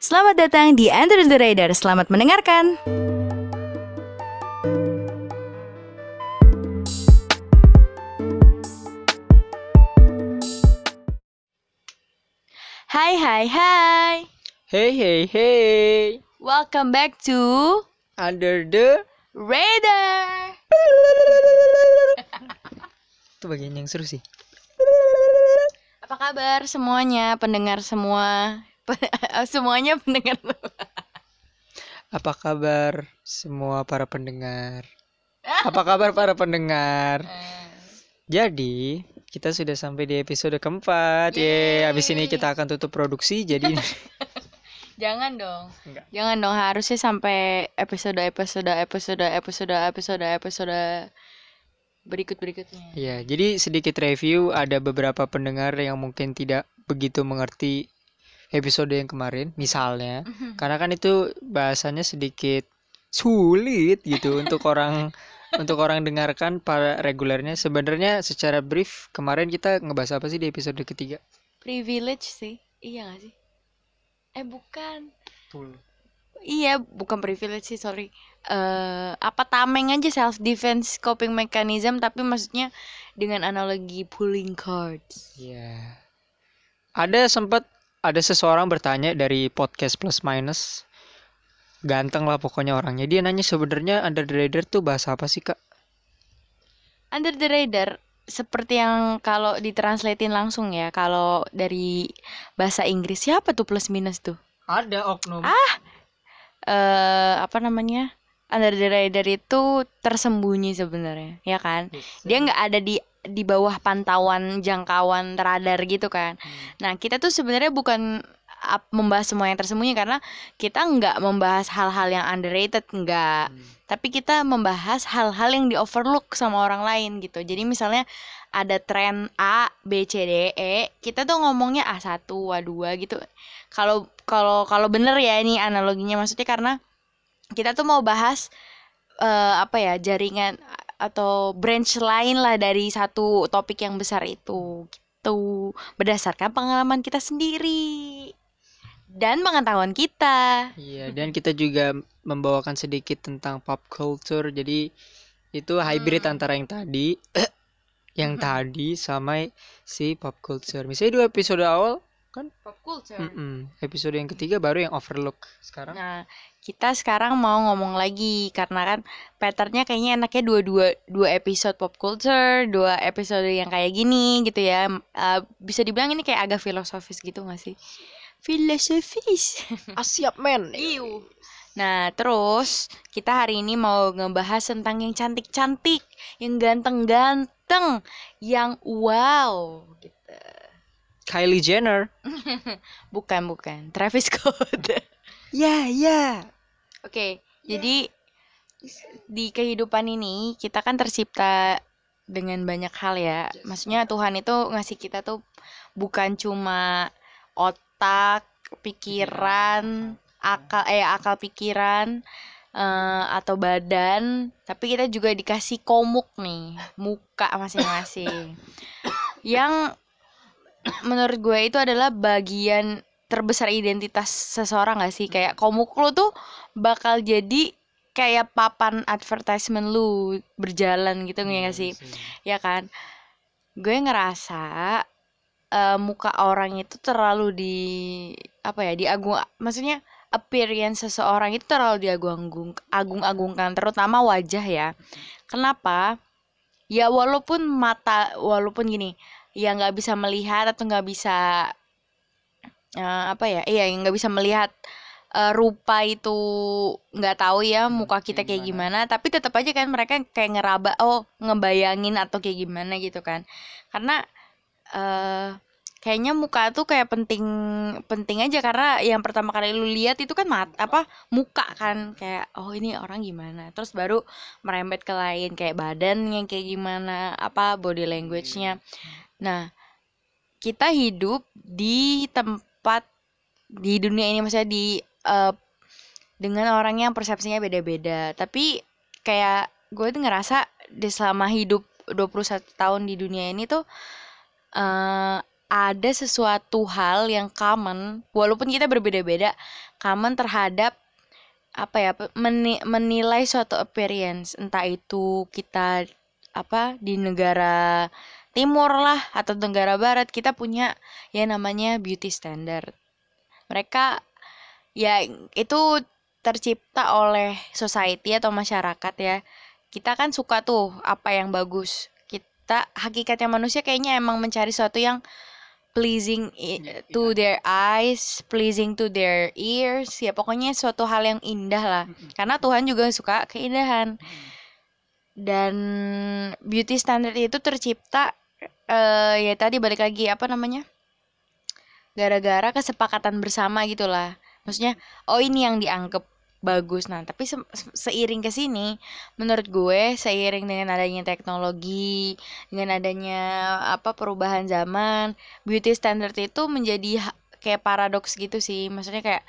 Selamat datang di Under the Radar. Selamat mendengarkan. Hai hai hai. Hey hey hey, Welcome back to under the Radar. itu bagian yang seru sih. Apa kabar semuanya, pendengar semua? semuanya pendengar. Apa kabar semua para pendengar? Apa kabar para pendengar? Jadi kita sudah sampai di episode keempat. Ye, abis ini kita akan tutup produksi. Jadi Jangan dong. Enggak. Jangan dong, harusnya sampai episode episode episode episode episode episode berikut berikutnya. ya, jadi sedikit review. Ada beberapa pendengar yang mungkin tidak begitu mengerti episode yang kemarin, misalnya. Karena kan itu bahasanya sedikit sulit gitu untuk orang untuk orang dengarkan para regulernya. Sebenarnya secara brief kemarin kita ngebahas apa sih di episode ketiga? Privilege sih, iya gak sih? Eh bukan. Iya, bukan privilege sih, sorry. eh apa tameng aja self defense coping mechanism tapi maksudnya dengan analogi pulling cards. Iya. Ada sempat ada seseorang bertanya dari podcast plus minus. Ganteng lah pokoknya orangnya. Dia nanya sebenarnya under the radar tuh bahasa apa sih kak? Under the radar seperti yang kalau ditranslatein langsung ya, kalau dari bahasa Inggris siapa tuh plus minus tuh? Ada oknum. eh apa namanya? Under the radar itu tersembunyi sebenarnya, ya kan? Dia nggak ada di di bawah pantauan jangkauan radar gitu kan. Nah, kita tuh sebenarnya bukan membahas semua yang tersembunyi karena kita nggak membahas hal-hal yang underrated, nggak. Tapi kita membahas hal-hal yang di overlook sama orang lain gitu. Jadi misalnya ada tren A, B, C, D, E, kita tuh ngomongnya A1, A2 gitu. Kalau kalau kalau bener ya ini analoginya maksudnya karena kita tuh mau bahas eh, apa ya jaringan atau branch lain lah dari satu topik yang besar itu gitu berdasarkan pengalaman kita sendiri dan pengetahuan kita Iya, dan kita juga membawakan sedikit tentang pop culture. Jadi itu hybrid Hmm. antara yang tadi yang tadi sama si pop culture. Misalnya dua episode awal kan pop culture mm-mm. episode yang ketiga baru yang overlook. Sekarang nah kita sekarang mau ngomong lagi karena kan patternnya kayaknya enaknya dua-dua dua episode pop culture dua episode yang kayak gini gitu ya Eh, bisa dibilang ini kayak agak filosofis gitu gak sih filosofis ah, siap men. Iu. Nah, terus kita hari ini mau ngebahas tentang yang cantik-cantik, yang ganteng-ganteng, yang wow gitu. Kylie Jenner. Bukan, bukan. Travis Scott. Ya, ya. Oke, jadi di kehidupan ini kita kan tercipta dengan banyak hal ya. Maksudnya Tuhan itu ngasih kita tuh bukan cuma otak, pikiran, akal eh akal pikiran eh, atau badan, tapi kita juga dikasih komuk nih, muka masing-masing. Yang menurut gue itu adalah bagian terbesar identitas seseorang gak sih? Kayak komuk lu tuh bakal jadi kayak papan advertisement lu berjalan gitu ya gak sih? Ya kan? Gue ngerasa eh, muka orang itu terlalu di apa ya? Diagung maksudnya appearance seseorang itu terlalu diagung-agung agung-agungkan terutama wajah ya. Kenapa? Ya walaupun mata walaupun gini, ya nggak bisa melihat atau nggak bisa eh, apa ya? Iya, yang nggak bisa melihat eh, rupa itu nggak tahu ya muka kita kayak gimana, tapi tetap aja kan mereka kayak ngeraba oh ngebayangin atau kayak gimana gitu kan. Karena eh kayaknya muka tuh kayak penting penting aja. Karena yang pertama kali lu lihat itu kan mat apa muka kan. Kayak oh ini orang gimana? Terus baru merembet ke lain. Kayak badan yang kayak gimana apa body language-nya. Nah kita hidup di tempat di dunia ini. Maksudnya di eh, dengan orang yang persepsinya beda-beda. Tapi kayak gue tuh ngerasa di selama hidup 21 tahun di dunia ini tuh eh ada sesuatu hal yang common walaupun kita berbeda-beda common terhadap apa ya meni- menilai suatu appearance. Entah itu kita apa di negara timur lah atau negara barat kita punya yang namanya beauty standard. Mereka ya itu tercipta oleh society atau masyarakat ya. Kita kan suka tuh apa yang bagus. Kita hakikatnya manusia kayaknya emang mencari sesuatu yang pleasing i- to their eyes, pleasing to their ears, ya pokoknya suatu hal yang indah lah. Karena Tuhan juga suka keindahan. Dan beauty standard itu tercipta eh ya tadi balik lagi apa namanya? Gara-gara kesepakatan bersama gitu lah. Maksudnya, oh ini yang dianggap bagus. Nah, tapi se- se- seiring ke sini, menurut gue seiring dengan adanya teknologi, dengan adanya apa perubahan zaman, beauty standard itu menjadi kayak paradoks gitu sih. Maksudnya kayak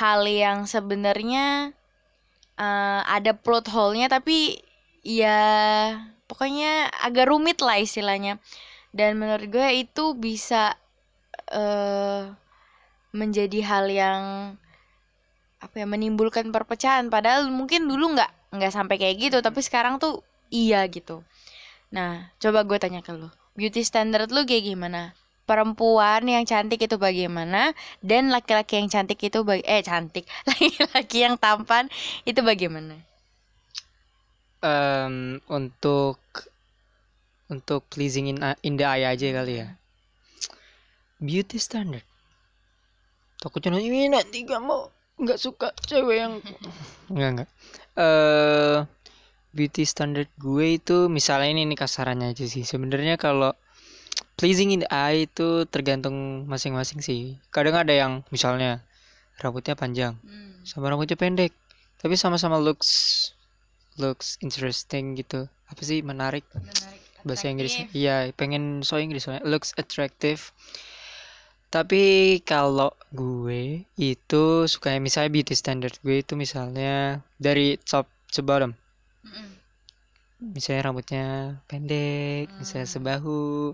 hal yang sebenarnya eh, ada plot hole-nya tapi ya pokoknya agak rumit lah istilahnya. Dan menurut gue itu bisa eh menjadi hal yang apa ya menimbulkan perpecahan. Padahal mungkin dulu nggak nggak sampai kayak gitu tapi sekarang tuh iya gitu. Nah coba gue tanya ke lu. Beauty standard lu kayak gimana? Perempuan yang cantik itu bagaimana? Dan laki-laki yang cantik itu baga- eh cantik. Laki-laki yang tampan itu bagaimana? Em, untuk untuk pleasing in, in the eye aja kali ya. Beauty standard. Takutnya nanti ini nanti kamu nggak suka cewek yang nggak nggak. Eh beauty standard gue itu misalnya ini ini kasarannya aja sih. Sebenarnya kalau pleasing in the eye itu tergantung masing-masing sih. Kadang ada yang misalnya rambutnya panjang sama rambutnya pendek, tapi sama-sama looks looks interesting gitu. Apa sih menarik? bahasa Inggris iya pengen so Inggris soalnya looks attractive tapi kalau gue itu suka misalnya beauty standard gue itu misalnya dari top to bottom misalnya rambutnya pendek misalnya sebahu.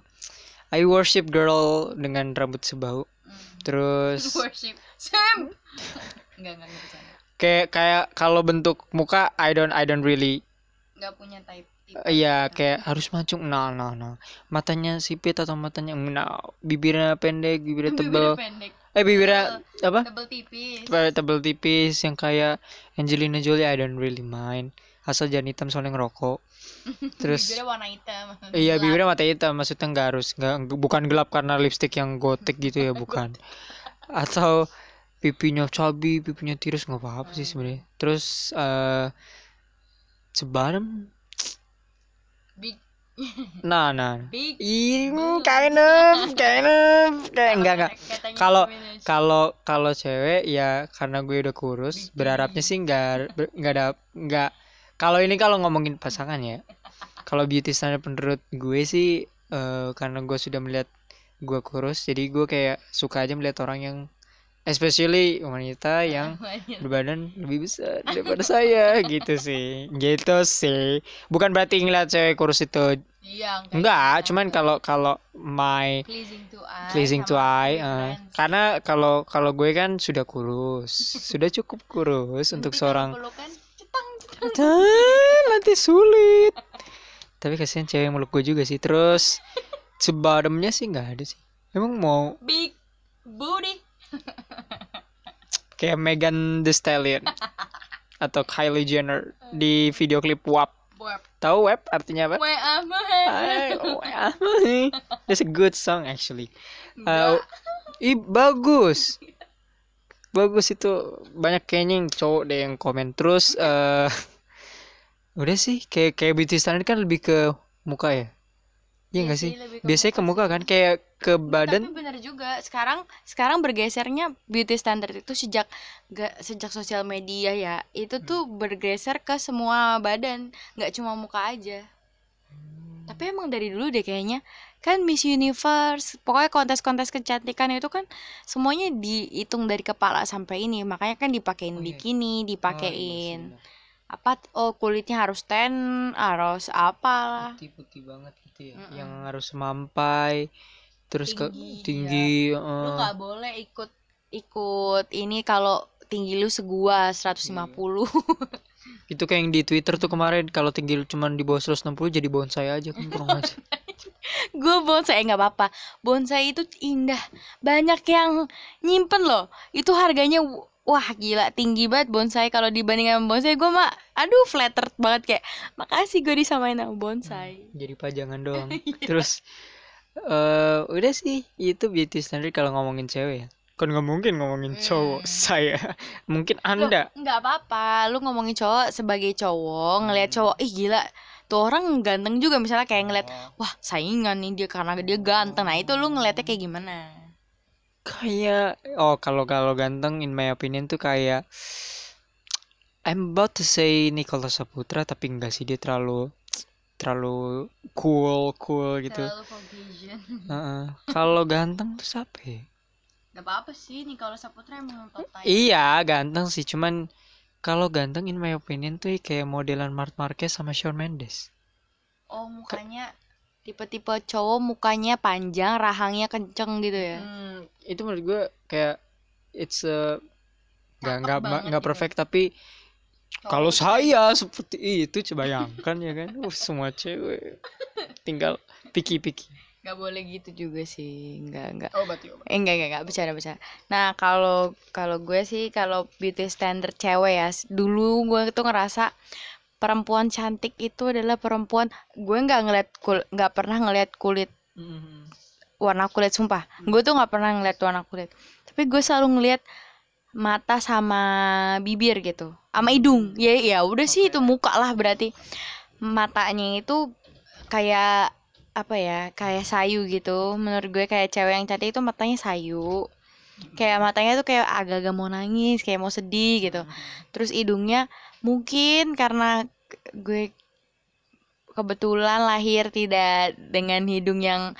I worship girl dengan rambut sebahu. Terus worship. Sam. Nggak kayak kayak kalau bentuk muka I don't I don't really nggak punya type Iya kayak harus mancung. Nah nah nah. Matanya sipit atau matanya nah bibirnya pendek bibirnya tebel. pendek. Eh bibirnya apa? Tebel tipis. Tebel, tebel tipis yang kayak Angelina Jolie I don't really mind. Asal jangan hitam soalnya ngerokok. Terus bibirnya warna hitam. Iya bibirnya mata hitam. Maksudnya nggak harus nggak bukan gelap karena lipstick yang gotik gitu ya bukan. Atau pipinya cabi pipinya tirus nggak apa-apa sih sebenarnya. Terus eh sebarang big nah nah ini kind of kind of kayak enggak enggak Kalau- kalau kalau cewek ya karena gue udah kurus berharapnya sih enggak enggak ada enggak kalau ini kalau ngomongin pasangan ya kalau beauty standard menurut gue sih eh, karena gue sudah melihat gue kurus jadi gue kayak suka aja melihat orang yang especially wanita yang berbadan lebih besar daripada saya. Gitu sih. Gitu sih. Bukan berarti ngeliat cewek kurus itu iya enggak. Cuman kalau kalau my pleasing to eye pleasing to eye preference. karena kalau kalau gue kan sudah kurus sudah cukup kurus untuk seorang pelukan, cetang, cetang. Nanti sulit. Tapi kasihan cewek yang meluk gue juga sih. Terus sebottomnya sih nggak ada sih. Emang mau big booty kayak Megan Thee Stallion atau Kylie Jenner di video klip WAP tahu WAP artinya apa I? nih? That's a good song actually. Uh, ih bagus. Bagus itu banyak kayaknya yang cowok deh yang komen terus eh udah sih kayak kayak beauty standard kan lebih ke muka ya. Iya enggak sih? lebih ke Biasanya ke muka kan kayak ke badan Tapi bener juga. Sekarang sekarang bergesernya beauty standard itu sejak gak sejak sosial media ya. Itu tuh bergeser ke semua badan, nggak cuma muka aja. Tapi emang dari dulu deh kayaknya kan Miss Universe, pokoknya kontes-kontes kecantikan itu kan semuanya dihitung dari kepala sampai ini. Makanya kan dipakein Oh, iya. bikini, dipakein apa oh kulitnya harus tan, harus apalah. putih-putih banget gitu ya Mm-mm. yang harus memampai terus ke Tinggi, ya. tinggi lu eh, nggak boleh ikut ikut ini kalau tinggi lu segua 150 itu kayak yang di Twitter tuh kemarin kalau tinggi lu cuman di bawah 160 jadi bonsai aja kan kurang aja. Gue bonsai nggak apa-apa. Bonsai itu indah. Banyak yang nyimpen loh. Itu harganya wah gila. Tinggi banget bonsai. Kalau dibandingkan bonsai gue mah aduh flattered banget. Kayak makasih gue disamain sama bonsai. Jadi pajangan doang. Iya. terus eh udah sih itu beauty standard kalau ngomongin cewek ya kan nggak mungkin ngomongin cowok Hmm. saya mungkin anda nggak apa-apa lu ngomongin cowok sebagai cowok ngelihat Hmm. cowok ih gila tuh orang ganteng juga misalnya kayak ngeliat Oh. wah saingan nih dia karena dia ganteng nah itu lu ngeliatnya kayak gimana kayak oh kalau kalau ganteng in my opinion tuh kayak I'm about to say Nicholas Saputra tapi enggak sih dia terlalu terlalu cool cool gitu Terlalu Caucasian. Heeh. kalau ganteng tuh siapa ya? Gak apa-apa sih nih kalau Saputra emang top type. iya ganteng sih cuman kalau ganteng in my opinion tuh kayak modelan Marc Marquez sama Shawn Mendes Oh mukanya tipe-tipe cowok mukanya panjang, rahangnya kenceng gitu ya. Hmm, itu menurut gue kayak it's a nggak banget nggak gitu. perfect tapi kalau saya seperti itu coba bayangkan ya kan. Uh, semua cewek. Tinggal piki-piki. Gak boleh gitu juga sih, enggak enggak. obati obat. Eh, enggak enggak enggak bercanda bercanda. Nah kalau kalau gue sih kalau beauty standard cewek ya, dulu gue tuh ngerasa perempuan cantik itu adalah perempuan gue nggak ngeliat kul nggak pernah ngeliat kulit warna kulit sumpah. Gue tuh nggak pernah ngeliat warna kulit. Tapi gue selalu ngeliat mata sama bibir gitu sama hidung. Ya ya udah sih itu muka lah berarti. Matanya itu kayak apa ya kayak sayu gitu. Menurut gue kayak cewek yang cantik itu matanya sayu. Kayak matanya tuh kayak agak-agak mau nangis kayak mau sedih gitu. Terus hidungnya mungkin karena gue kebetulan lahir tidak dengan hidung yang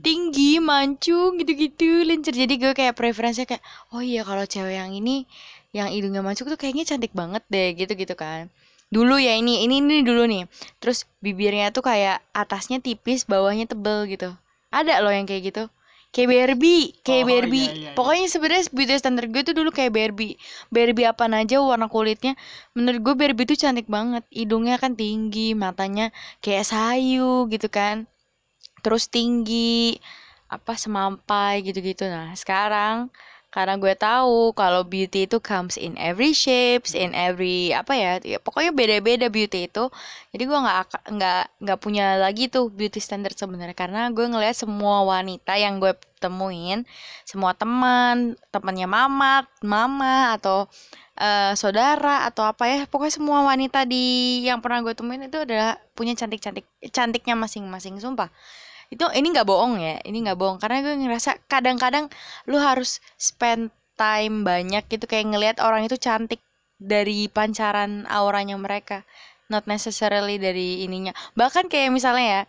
tinggi, mancung gitu-gitu, lincir. Jadi gue kayak preferensinya kayak, oh iya kalau cewek yang ini yang hidungnya mancung tuh kayaknya cantik banget deh gitu-gitu kan. Dulu ya ini, ini ini dulu nih. Terus bibirnya tuh kayak atasnya tipis, bawahnya tebel gitu. Ada loh yang kayak gitu. Kayak Barbie, kayak Oh, Barbie. iya, iya, iya. Pokoknya sebenarnya beauty standard gue tuh dulu kayak Barbie. Barbie apa aja warna kulitnya. Menurut gue Barbie tuh cantik banget. Hidungnya kan tinggi, matanya kayak sayu gitu kan terus tinggi apa semampai gitu-gitu. Nah sekarang karena gue tahu kalau beauty itu comes in every shapes in every apa ya, ya pokoknya beda-beda beauty itu. Jadi gue nggak nggak nggak punya lagi tuh beauty standard sebenarnya. Karena gue ngelihat semua wanita yang gue temuin semua teman temannya mama mama atau eh, saudara atau apa ya pokoknya semua wanita di yang pernah gue temuin itu adalah punya cantik-cantik cantiknya masing-masing sumpah itu ini nggak bohong ya ini nggak bohong. Karena gue ngerasa kadang-kadang lu harus spend time banyak gitu kayak ngelihat orang itu cantik dari pancaran auranya mereka. Not necessarily dari ininya. Bahkan kayak misalnya ya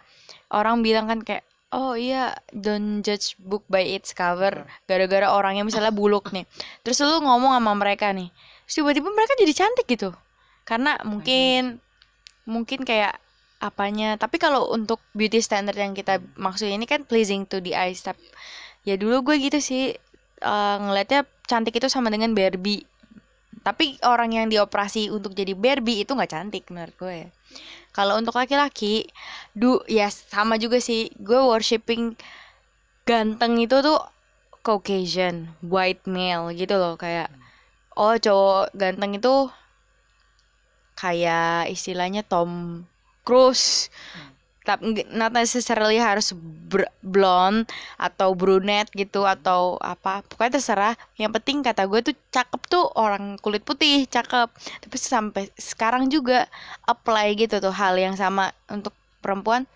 orang bilang kan kayak oh iya don't judge book by its cover. Gara-gara orangnya misalnya buluk nih. Terus lu ngomong sama mereka nih terus tiba-tiba mereka jadi cantik gitu. Karena mungkin mungkin kayak apanya. Tapi kalau untuk beauty standard yang kita maksud ini kan pleasing to the eyes tapi ya dulu gue gitu sih eh, ngelihatnya cantik itu sama dengan Barbie. Tapi orang yang dioperasi untuk jadi Barbie itu nggak cantik menurut gue. Ya. kalau untuk laki-laki du ya sama juga sih. Gue worshipping ganteng itu tuh Caucasian white male gitu loh. Kayak oh cowok ganteng itu kayak istilahnya Tom Cruise tapi nggak- not necessarily harus br- blonde atau brunette gitu atau apa. Pokoknya terserah. Yang penting kata gue tuh cakep tuh orang kulit putih cakep. Tapi sampai sekarang juga apply gitu tuh hal yang sama untuk perempuan.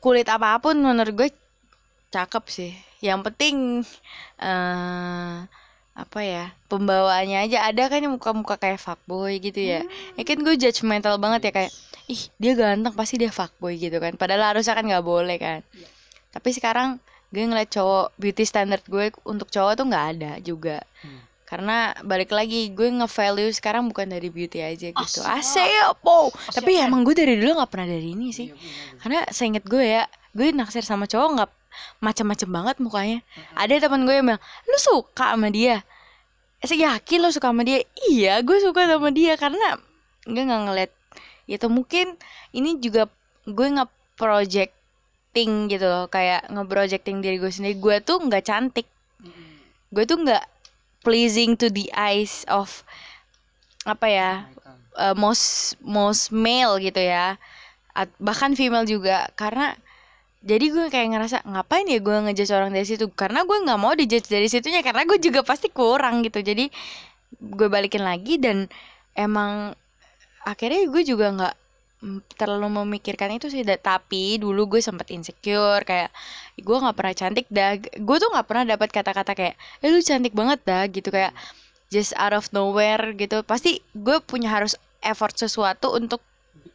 Kulit apa pun menurut gue cakep sih. Yang penting eh apa ya pembawaannya aja. Ada kan yang muka-muka kayak fuckboy gitu ya. Ya kan gue judgmental banget ya kayak ih dia ganteng pasti dia fuckboy gitu kan. Padahal harusnya kan nggak boleh kan. Tapi sekarang gue ngeliat cowok beauty standard gue untuk cowok tuh nggak ada juga. Hmm. karena balik lagi gue nge-value sekarang bukan dari beauty aja gitu. Asal. asik po tapi Asal. emang gue dari dulu nggak pernah dari ini sih. Iya, karena seinget gue ya gue naksir sama cowok nggak macam-macam banget mukanya. Ada teman gue yang bilang lu suka sama dia? Saya yakin lo suka sama dia. Iya gue suka sama dia karena gue nggak ngeliat. Itu mungkin ini juga gue nggak projecting gitu loh kayak nge-projecting diri gue sendiri. Gue tuh nggak cantik. Gue tuh nggak pleasing to the eyes of apa ya uh, most most male gitu ya. At- bahkan female juga. Karena jadi gue kayak ngerasa ngapain ya gue ngejudge orang dari situ? Karena gue nggak mau dijudge dari situnya karena gue juga pasti kurang gitu. Jadi gue balikin lagi dan emang akhirnya gue juga nggak terlalu memikirkan itu sih. Tapi dulu gue sempet insecure kayak gue nggak pernah cantik dah. Gue tuh nggak pernah dapat kata-kata kayak eh lu cantik banget dah gitu kayak just out of nowhere gitu. Pasti gue punya harus effort sesuatu untuk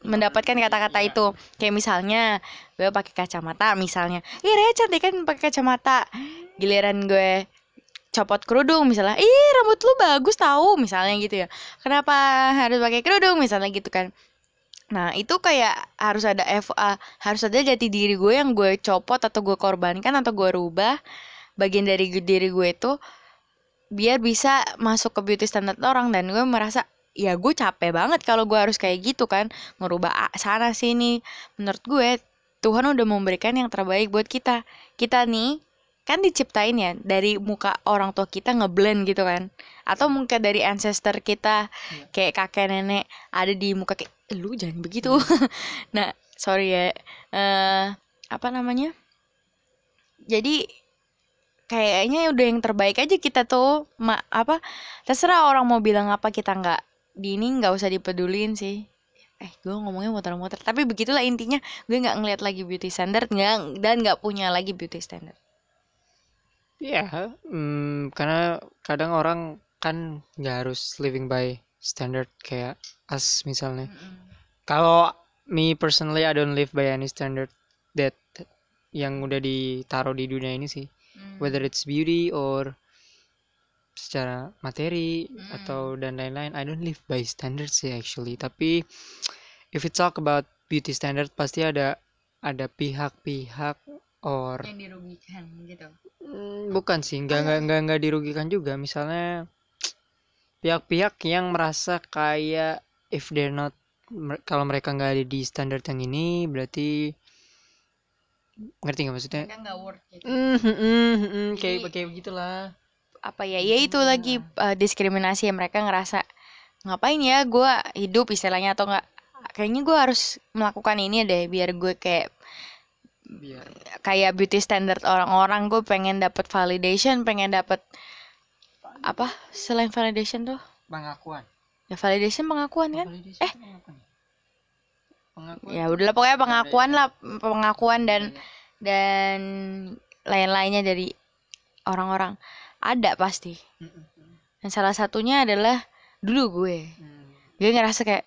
mendapatkan kata-kata itu. Kayak misalnya gue pakai kacamata misalnya. Ih Raya cantik kan pakai kacamata. Giliran gue copot kerudung misalnya ih rambut lu bagus tahu misalnya gitu ya. Kenapa harus pakai kerudung? misalnya gitu kan. Nah itu kayak harus ada FA harus ada jati diri gue yang gue copot atau gue korbankan atau gue rubah bagian dari diri gue itu biar bisa masuk ke beauty standard orang. Dan gue merasa ya gue capek banget kalau gue harus kayak gitu kan. Ngerubah sana sini. Menurut gue Tuhan udah memberikan yang terbaik buat kita. Kita nih kan diciptain ya dari muka orang tua kita ngeblend gitu kan. Atau mungkin dari ancestor kita kayak kakek nenek ada di muka kayak "Eh, lu jangan begitu. Nah sorry ya. Eh apa namanya? Jadi kayaknya udah yang terbaik aja kita tuh. Ma apa? Terserah orang mau bilang apa kita nggak di ini nggak usah dipedulin sih. Eh gue ngomongnya muter-muter. Tapi begitulah intinya gue nggak ngeliat lagi beauty standard nggak dan nggak punya lagi beauty standard. Ya, hmm, karena kadang orang kan nggak harus living by standard kayak us misalnya. Kalau me personally, I don't live by any standard that yang udah ditaruh di dunia ini sih. Whether it's beauty or secara materi atau dan lain-lain, I don't live by standard sih actually. Tapi if we talk about beauty standard, pasti ada ada pihak-pihak or yang dirugikan gitu Hmm, bukan sih, nggak nggak nggak nggak dirugikan juga. Misalnya pihak-pihak yang merasa kayak if they're not kalau mereka nggak ada di standar yang ini, berarti ngerti nggak maksudnya? nggak worth it Hmm, hmm, hmm, hmm, kayak kayak begitulah. Apa ya ya itu lagi uh, diskriminasi mereka ngerasa ngapain ya gue hidup istilahnya atau nggak kayaknya gue harus melakukan ini deh biar gue kayak Biar kayak beauty standard orang-orang gue pengen dapat validation pengen dapat apa selain validation tuh pengakuan. ya validation pengakuan kan Validation Eh. pengakuan. Pengakuan. ya udahlah pokoknya pengakuan lah pengakuan dan dan lain-lainnya dari orang-orang ada pasti. Hmm, hmm, hmm, dan salah satunya adalah dulu gue. Hmm. gue ngerasa kayak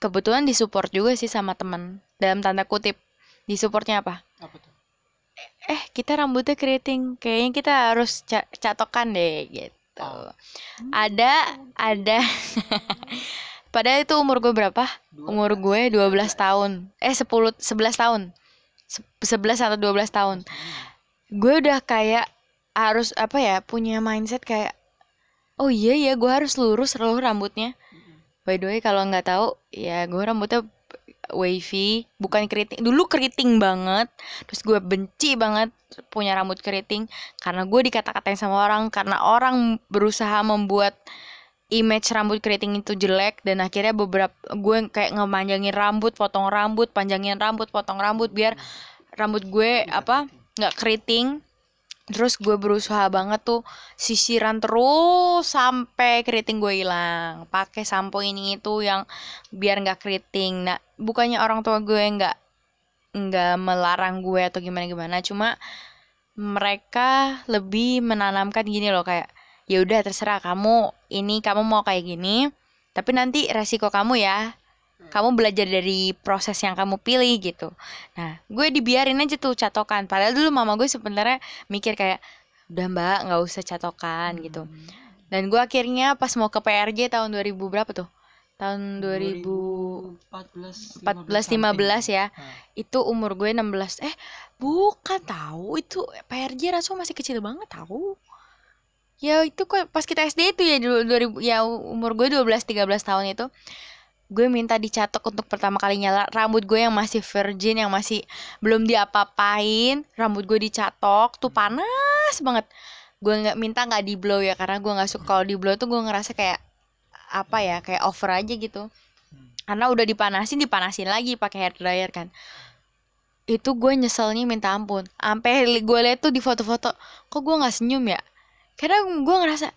kebetulan disupport juga sih sama temen. Dalam tanda kutip disupportnya apa? Apa tuh? eh kita rambutnya keriting. Kayaknya kita harus ca- catokan deh gitu. Oh. ada ada. Padahal itu umur gue berapa? Umur gue 12 tahun. Eh 10 11 tahun. Se- 11 atau 12 tahun. Gue udah kayak harus apa ya punya mindset kayak oh iya ya gue harus lurus seluruh rambutnya. By the way kalau nggak tahu ya gue rambutnya wavy bukan keriting. Dulu keriting banget terus gue benci banget punya rambut keriting karena gue dikata-katain sama orang karena orang berusaha membuat image rambut keriting itu jelek dan akhirnya beberapa gue kayak ngemanjangin rambut potong rambut panjangin rambut potong rambut biar rambut gue apa nggak keriting terus gue berusaha banget tuh sisiran terus sampai keriting gue hilang. Pakai sampo ini itu yang biar nggak keriting. Nah bukannya orang tua gue nggak nggak melarang gue atau gimana gimana cuma mereka lebih menanamkan gini loh kayak ya udah terserah kamu ini kamu mau kayak gini tapi nanti resiko kamu ya kamu belajar dari proses yang kamu pilih gitu. Nah gue dibiarin aja tuh catokan. Padahal dulu mama gue sebenarnya mikir kayak udah mbak nggak usah catokan gitu. Dan gue akhirnya pas mau ke PRJ tahun 2000 berapa tuh? Tahun 2014 14 15 ya. Itu umur gue 16 eh bukan tahu. Itu PRJ Rasul masih kecil banget tahu. Ya itu kok pas kita SD itu ya dulu 2000 ya umur gue 12 13 tahun itu gue minta dicatok untuk pertama kalinya rambut gue yang masih virgin yang masih belum diapa-apain rambut gue dicatok tuh panas banget. Gue nggak minta nggak di blow ya karena gue nggak suka kalau di blow tuh gue ngerasa kayak apa ya kayak over aja gitu. Karena udah dipanasin dipanasin lagi pakai hair dryer kan. Itu gue nyeselnya minta ampun. Sampai gue liat tuh di foto-foto kok gue nggak senyum ya? Karena gue ngerasa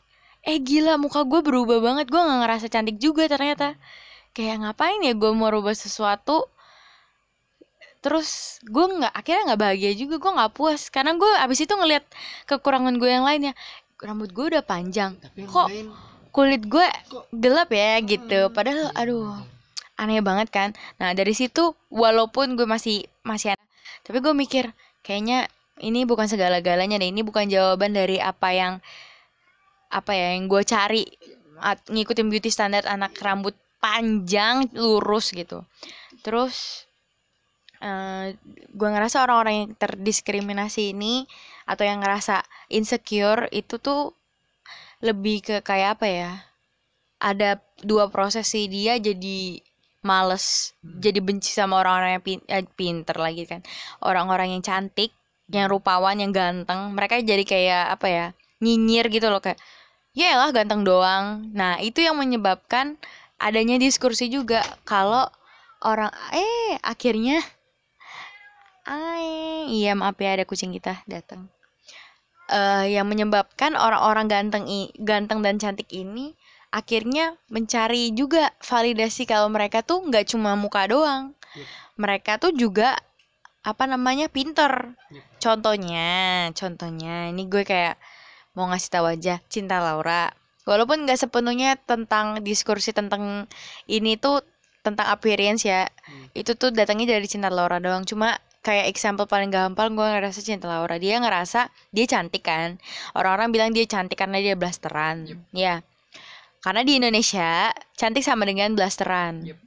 eh gila muka gue berubah banget. Gue nggak ngerasa cantik juga ternyata kayak ngapain ya gue mau rubah sesuatu? Terus gue nggak akhirnya nggak bahagia juga gue nggak puas. Karena gue abis itu ngeliat kekurangan gue yang lainnya rambut gue udah panjang. Tapi Kok lain kulit gue Kok- gelap ya gitu. Padahal aduh aneh banget kan. Nah dari situ walaupun gue masih masih anak tapi gue mikir kayaknya ini bukan segala-galanya deh. Ini bukan jawaban dari apa yang apa ya yang gue cari ngikutin beauty standar anak rambut panjang lurus gitu. Terus eh gue ngerasa orang-orang yang terdiskriminasi ini atau yang ngerasa insecure itu tuh lebih ke kayak apa ya ada dua proses sih. Dia jadi males jadi benci sama orang-orang yang pin- eh, pinter lagi kan. Orang-orang yang cantik yang rupawan yang ganteng mereka jadi kayak apa ya nyinyir gitu loh kayak ya lah ganteng doang. Nah itu yang menyebabkan adanya diskursi juga kalau orang eh akhirnya Ay, iya maaf ya ada kucing kita datang eh yang menyebabkan orang-orang ganteng i- ganteng dan cantik ini akhirnya mencari juga validasi kalau mereka tuh nggak cuma muka doang Yep. mereka tuh juga apa namanya pinter Yep. contohnya contohnya ini gue kayak mau ngasih tahu aja cinta Laura walaupun nggak sepenuhnya tentang diskursi tentang ini tuh tentang appearance ya Hmm. itu tuh datangnya dari cinta Laura doang cuma kayak example paling gampang gue ngerasa cinta Laura dia ngerasa dia cantik kan orang-orang bilang dia cantik karena dia blasteran Yep. ya karena di Indonesia cantik sama dengan blasteran Yep.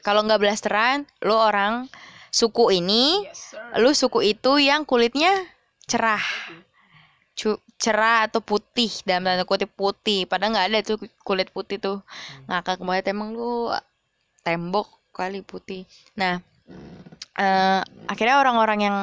kalau nggak blasteran lu orang suku ini Yes, sir. lu suku itu yang kulitnya cerah Cu- cerah atau putih dalam tanda kutip putih. Padahal nggak ada tuh kulit putih tuh. Ngakak banget emang lu tembok kali putih. Nah eh akhirnya orang-orang yang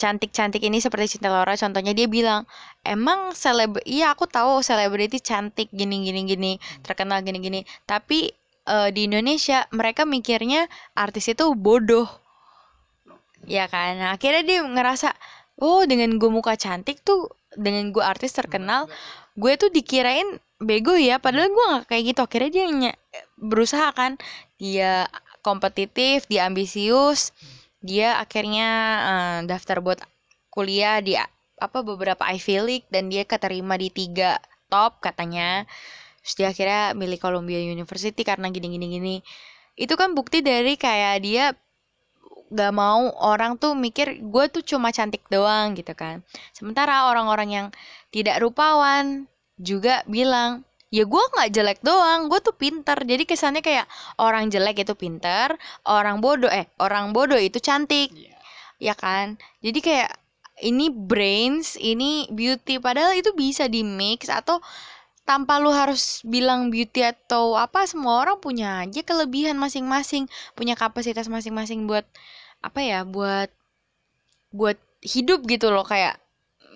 cantik-cantik ini seperti Cinta Laura contohnya dia bilang emang seleb iya aku tahu selebriti cantik gini gini gini terkenal gini gini. Tapi eh, di Indonesia mereka mikirnya artis itu bodoh. Ya kan? Nah, akhirnya dia ngerasa oh dengan gue muka cantik tuh dengan gue artis terkenal gue tuh dikirain bego ya. Padahal gue nggak kayak gitu. Akhirnya dia ny- berusaha kan. Dia kompetitif dia ambisius. Dia akhirnya eh, daftar buat kuliah di apa beberapa Ivy League dan dia keterima di tiga top katanya. Terus dia akhirnya milih Columbia University karena gini gini gini. Itu kan bukti dari kayak dia gak mau orang tuh mikir gue tuh cuma cantik doang gitu kan. Sementara orang-orang yang tidak rupawan juga bilang ya gue nggak jelek doang gue tuh pinter. Jadi kesannya kayak orang jelek itu pinter orang bodoh eh orang bodoh itu cantik. Iya. ya kan? Jadi kayak ini brains ini beauty padahal itu bisa di mix atau tanpa lu harus bilang beauty atau apa semua orang punya aja kelebihan masing-masing punya kapasitas masing-masing buat apa ya buat buat hidup gitu loh kayak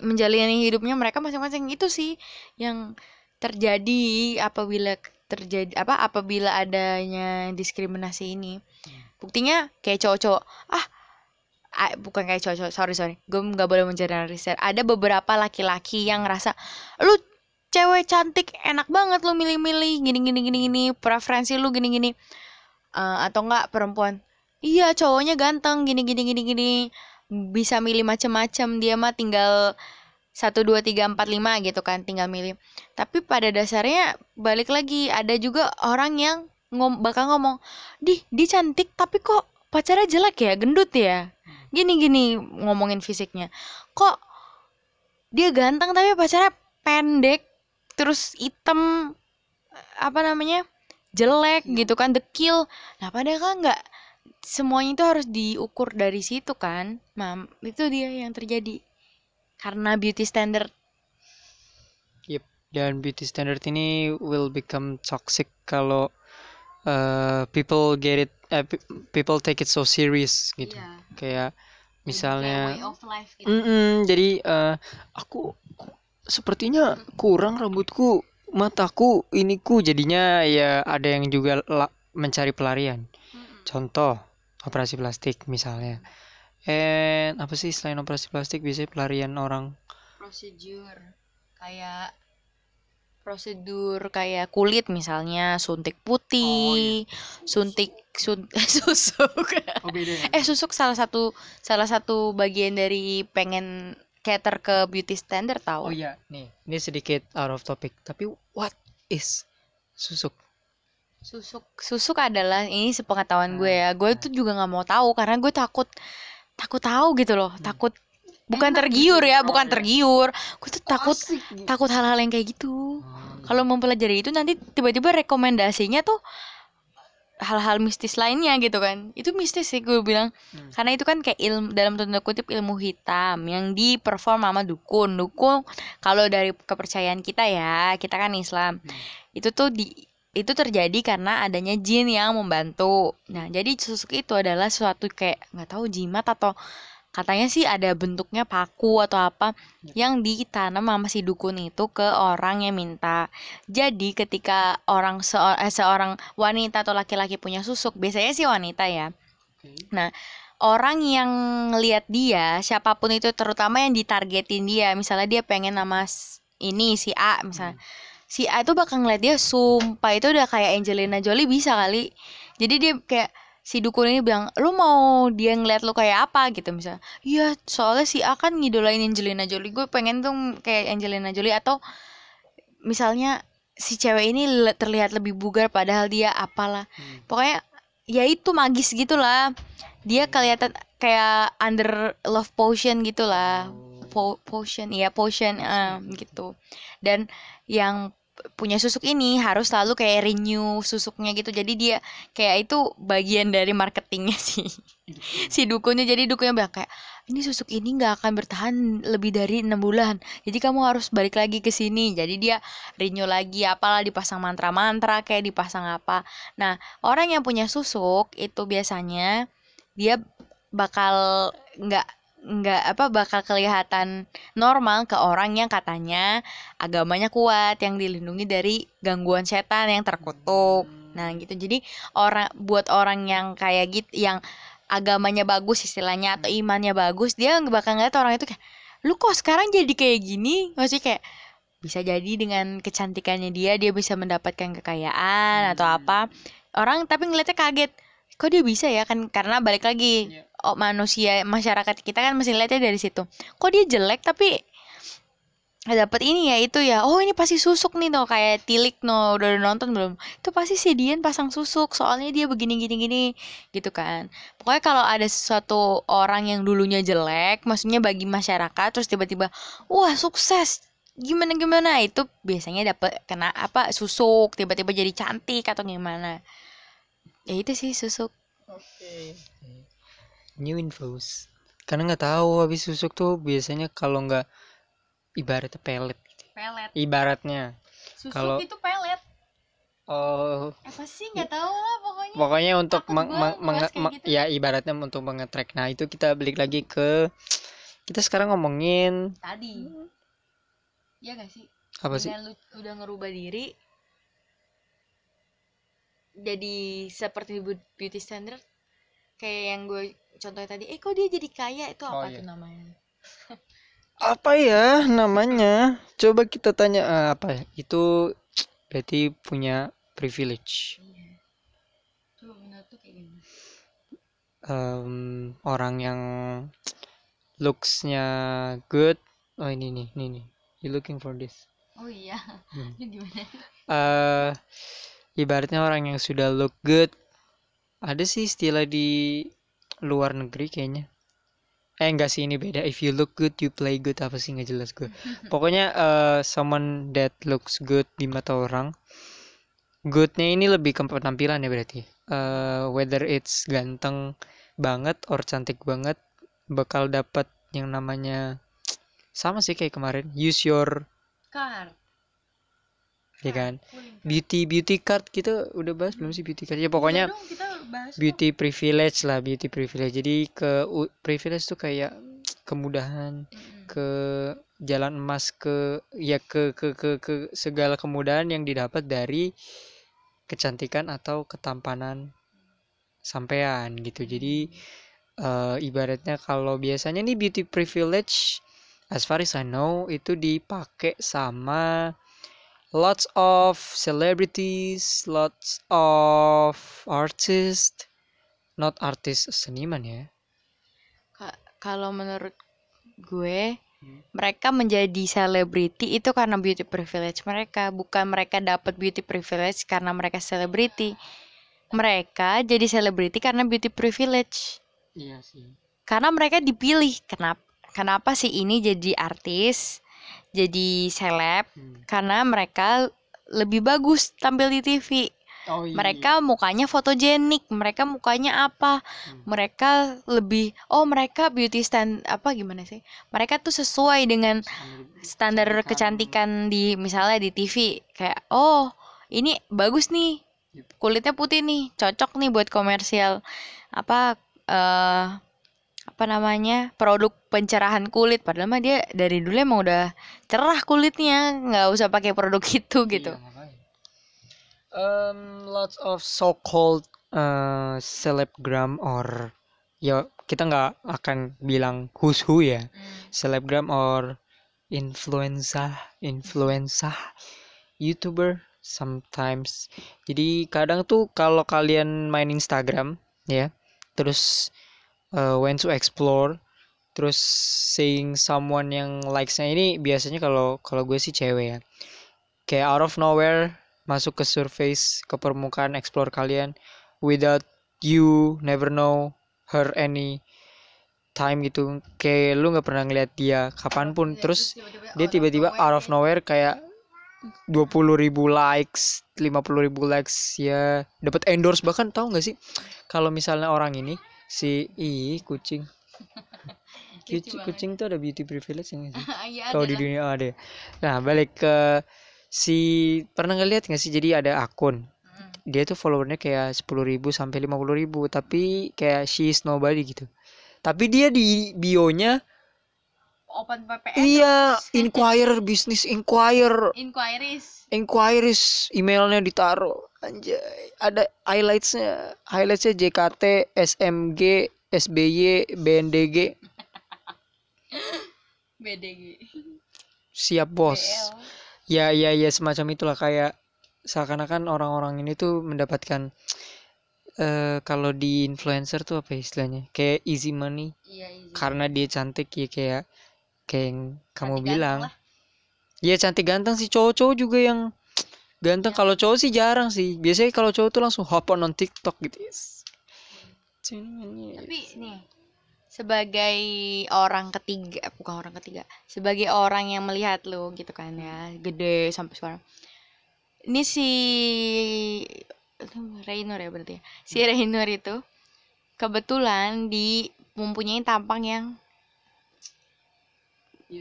menjalani hidupnya mereka masing-masing. Itu sih yang terjadi apabila terjadi apa apabila adanya diskriminasi ini. Buktinya kayak cowok-cowok ah ah, bukan kayak cowok-cowok sorry sorry gue nggak boleh mengeneralisir. Ada beberapa laki-laki yang ngerasa lu cewek cantik enak banget lu milih-milih gini gini gini gini preferensi lu gini gini. Eh, atau enggak perempuan iya cowoknya ganteng gini gini gini gini. Bisa milih macem-macem dia mah tinggal satu dua tiga empat lima gitu kan tinggal milih. Tapi pada dasarnya balik lagi ada juga orang yang ngom bakal ngomong di di cantik tapi kok pacarnya jelek ya gendut ya? Gini gini ngomongin fisiknya. Kok dia ganteng tapi pacarnya pendek terus hitam apa namanya jelek gitu kan dekil. Nah padahal kan nggak semuanya itu harus diukur dari situ kan mam itu dia yang terjadi karena beauty standard Yep. Dan beauty standard ini will become toxic kalau uh, people get it, uh, pe- people take it so serious gitu. Iya. Kayak misalnya, of life gitu. Mm-mm, jadi uh, aku, sepertinya kurang rambutku, mataku, iniku jadinya ya ada yang juga mencari pelarian. Contoh operasi plastik misalnya. And apa sih selain operasi plastik biasanya pelarian orang? prosedur kayak prosedur kayak kulit misalnya suntik putih suntik sun susuk Oh beda. eh susuk salah satu salah satu bagian dari pengen cater ke beauty standard Oh tau iya, nih, ini sedikit out of topic, tapi what is susuk? Susuk susuk adalah ini sepengetahuan gue ya. Gue tuh juga nggak mau tahu karena gue takut takut tahu gitu loh. Takut bukan tergiur ya bukan tergiur. Gue tuh takut takut hal-hal yang kayak gitu. Kalau mempelajari itu nanti tiba-tiba rekomendasinya tuh hal-hal mistis lainnya gitu kan. Itu mistis sih gue bilang. Hmm. karena itu kan kayak ilmu dalam tanda kutip ilmu hitam yang di perform sama dukun. Dukun kalau dari kepercayaan kita ya kita kan Islam. Itu tuh di itu terjadi karena adanya jin yang membantu. Nah jadi susuk itu adalah suatu kayak nggak tahu jimat atau katanya sih ada bentuknya paku atau apa yang ditanam sama si dukun itu ke orang yang minta. Jadi ketika orang seo- eh, seorang wanita atau laki-laki punya susuk, biasanya sih wanita ya. Nah, orang yang lihat dia, siapa pun itu terutama yang ditargetin dia, misalnya dia pengen nama ini si A misalnya. Si A itu bakal ngeliat dia sumpah itu udah kayak Angelina Jolie bisa kali. Jadi dia kayak si dukun ini bilang, "Lu mau dia ngeliat lu kayak apa?" gitu misalnya. Iya, soalnya si A kan ngidolain Angelina Jolie. Gue pengen tuh kayak Angelina Jolie atau misalnya si cewek ini terlihat lebih bugar padahal dia apalah Hmm. pokoknya ya itu magis gitulah dia kelihatan kayak under love potion gitulah Po- potion ya potion eh, gitu dan yang punya susuk ini harus selalu kayak renew susuknya gitu. Jadi dia kayak itu bagian dari marketingnya sih. Si dukunnya jadi dukunnya bilang kayak ini susuk ini nggak akan bertahan lebih dari enam bulan. Jadi kamu harus balik lagi ke sini. Jadi dia renew lagi apalah dipasang mantra-mantra kayak dipasang apa. Nah orang yang punya susuk itu biasanya dia bakal nggak nggak apa bakal kelihatan normal ke orang yang katanya agamanya kuat yang dilindungi dari gangguan setan yang terkutuk. Nah gitu. Jadi orang buat orang yang kayak gitu yang agamanya bagus istilahnya atau imannya bagus dia nggak bakal ngeliat orang itu kayak lu kok sekarang jadi kayak gini? Maksudnya kayak bisa jadi dengan kecantikannya dia dia bisa mendapatkan kekayaan atau apa. Orang tapi ngeliatnya kaget. Kok dia bisa ya? Kan karena balik lagi Iya. Oh, manusia masyarakat kita kan masih lihatnya dari situ. Kok dia jelek tapi dapat ini ya itu ya. Oh ini pasti susuk nih tuh kayak tilik no udah nonton belum? Itu pasti si Dian pasang susuk soalnya dia begini gini gini gitu kan. Pokoknya kalau ada sesuatu orang yang dulunya jelek maksudnya bagi masyarakat terus tiba-tiba wah sukses. Gimana gimana? Itu biasanya dapat kena apa susuk tiba-tiba jadi cantik atau gimana? Ya itu sih susuk. Oke. New infos. Karena nggak tahu habis susuk tuh biasanya kalau nggak ibaratnya pelet. gitu. pelet Ibaratnya. susuk Kalau- itu pelet Oh, apa sih nggak tahu lah pokoknya pokoknya untuk meng- meng- kayak meng- gitu. ya ibaratnya untuk mengetrack. Nah, itu kita balik lagi ke kita sekarang ngomongin tadi ya gak sih apa sih? lu udah ngerubah diri jadi seperti beauty standard kayak yang gue contohnya tadi eh kok dia jadi kaya itu Oh, apa iya. tuh namanya Apa ya namanya? Coba kita tanya eh, apa ya? Itu berarti punya privilege. iya tuh kayak Em, orang yang looksnya good. Oh ini nih, ini nih. You looking for this? oh iya Hmm. itu gimana eh ibaratnya orang yang sudah look good ada sih istilah di luar negeri kayaknya. Eh enggak sih ini beda. If you look good you play good. Apa sih nggak jelas gue pokoknya eh someone that looks good di mata orang goodnya ini lebih ke penampilan ya berarti. Eh, whether it's ganteng banget or cantik banget bakal dapat yang namanya sama sih kayak kemarin. Use your Kar. ya kan? Beauty beauty card kita udah bahas belum sih beauty card? Ya pokoknya kita bahas beauty privilege lah beauty privilege. Jadi ke privilege tuh kayak kemudahan ke jalan emas ke ya ke ke ke ke segala kemudahan yang didapat dari kecantikan atau ketampanan sampean gitu. Jadi eh, ibaratnya kalau biasanya nih beauty privilege as far as I know itu dipakai sama lots of celebrities lots of artists not artist seniman ya. Ka- kalau menurut gue Hmm. mereka menjadi selebriti itu karena beauty privilege mereka. Bukan mereka dapat beauty privilege karena mereka selebriti. Mereka jadi selebriti karena beauty privilege. Iya sih. Karena mereka dipilih. Kenapa kenapa sih ini jadi artis jadi seleb Hmm. karena mereka lebih bagus tampil di TV oh, iya. mereka mukanya fotogenik mereka mukanya apa Hmm. mereka lebih oh mereka beauty stand apa gimana sih mereka tuh sesuai dengan standar kecantikan di misalnya di TV kayak oh ini bagus nih Yep. kulitnya putih nih cocok nih buat komersial apa eh apa namanya produk pencerahan kulit. Padahal mah dia dari dulu emang udah cerah kulitnya nggak usah pakai produk itu gitu. Iya, makanya. Um, lots of so-called uh, selebgram or ya kita nggak akan bilang who's who ya. Selebgram or influenza influenza youtuber sometimes. Jadi kadang tuh kalau kalian main Instagram ya terus uh, went to explore terus seeing someone yang likesnya. Ini biasanya kalau kalau gue sih cewek ya. Kayak out of nowhere masuk ke surface ke permukaan explore kalian without you never know her any time gitu. Kayak lu nggak pernah ngeliat dia kapan pun. Terus dia tiba-tiba out of nowhere kayak 20.000 ribu likes 50.000 ribu likes ya dapat endorse. Bahkan tahu nggak sih kalau misalnya orang ini si ih kucing. Kucing, kucing tuh ada beauty privilege ya nggak sih? Iya, kalau di dunia ada ya. nah balik ke si pernah ngeliat nggak sih? Jadi ada akun. Dia tuh followernya kayak 10.000 sampai 50.000 tapi kayak she is nobody gitu. Tapi dia di bionya open PPS iya inquire business inquire inquiries. Inquiries emailnya ditaruh anjay. Ada highlightsnya. Highlightsnya JKT SMG SBY BNDG BDG siap bos. BL. ya ya ya semacam itulah. Kayak seakan-akan orang-orang ini tuh mendapatkan eh kalau di influencer tuh apa ya istilahnya? Kayak easy money. Iya iya karena dia cantik ya kayak kayak yang kamu Cantik bilang. ganteng Iya cantik ganteng sih. Cowok-cowok juga yang ganteng kalau cowok sih jarang sih. Biasanya kalau cowok tuh langsung hop on on TikTok gitu. Yes. tapi nih sebagai orang ketiga bukan orang ketiga sebagai orang yang melihat lu gitu kan ya gede sampai sekarang. Ini si Rainur ya berarti ya. Si Rainur itu kebetulan di mempunyai tampang yang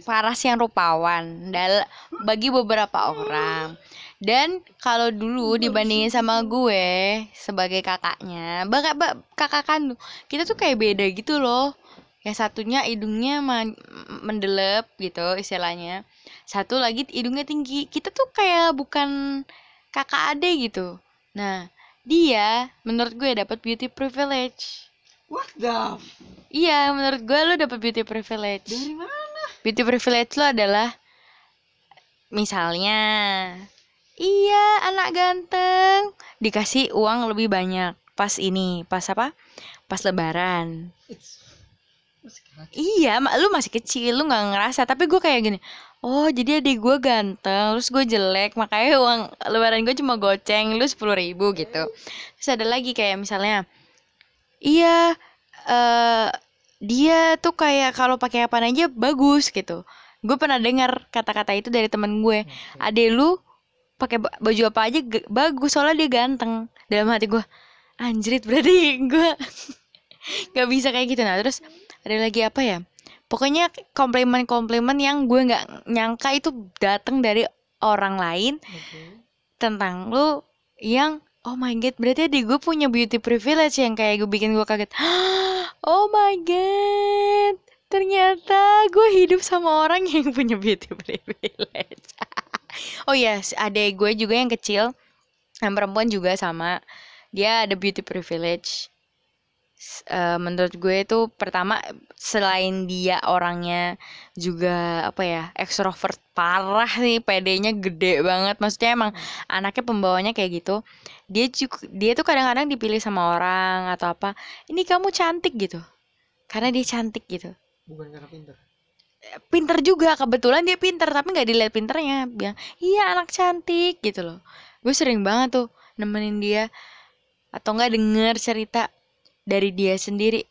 paras yang rupawan. Dal bagi beberapa orang dan kalau dulu dibandingin sama gue sebagai kakaknya bakal ba- kakak kandung kita tuh kayak beda gitu loh. Yang satunya hidungnya man- mendelep gitu istilahnya. Satu lagi hidungnya tinggi. Kita tuh kayak bukan kakak adik gitu. Nah dia menurut gue dapat beauty privilege. What the iya menurut gue lo dapat beauty privilege. Dari mana? Beauty privilege lo adalah misalnya iya anak ganteng. Dikasih uang lebih banyak. Pas ini pas apa? Pas lebaran. Iya mak lu masih kecil lu nggak ngerasa. Tapi gue kayak gini oh jadi adik gue ganteng terus gue jelek makanya uang lebaran gue cuma goceng lu sepuluh ribu gitu. Terus ada lagi kayak misalnya iya eh dia tuh kayak kalau pakai apa aja bagus gitu. Gue pernah dengar kata-kata itu dari temen gue. Ade lu pakai ba- baju apa aja bagus soalnya dia ganteng. Dalam hati gue anjrit berarti gue nggak bisa kayak gitu. Nah terus ada lagi apa ya? Pokoknya komplimen-komplimen yang gue nggak nyangka itu datang dari orang lain tentang lu yang oh my god berarti adik gue punya beauty privilege yang kayak gue bikin gue kaget. Oh my god ternyata gue hidup sama orang yang punya beauty privilege oh iya yes, adek gue juga yang kecil. Yang perempuan juga sama. Dia ada beauty privilege. Eh, menurut gue itu pertama selain dia orangnya juga apa ya ekstrovert parah nih PD-nya gede banget. Maksudnya emang anaknya pembawanya kayak gitu. Dia juga dia tuh kadang-kadang dipilih sama orang atau apa ini kamu cantik gitu. Karena dia cantik gitu. Bukan karena pintar pinter juga kebetulan dia pinter tapi nggak dilihat pinternya. Bilang iya anak cantik gitu loh. Gue sering banget tuh nemenin dia. Atau nggak denger cerita dari dia sendiri.